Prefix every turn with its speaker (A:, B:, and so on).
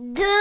A: Deux.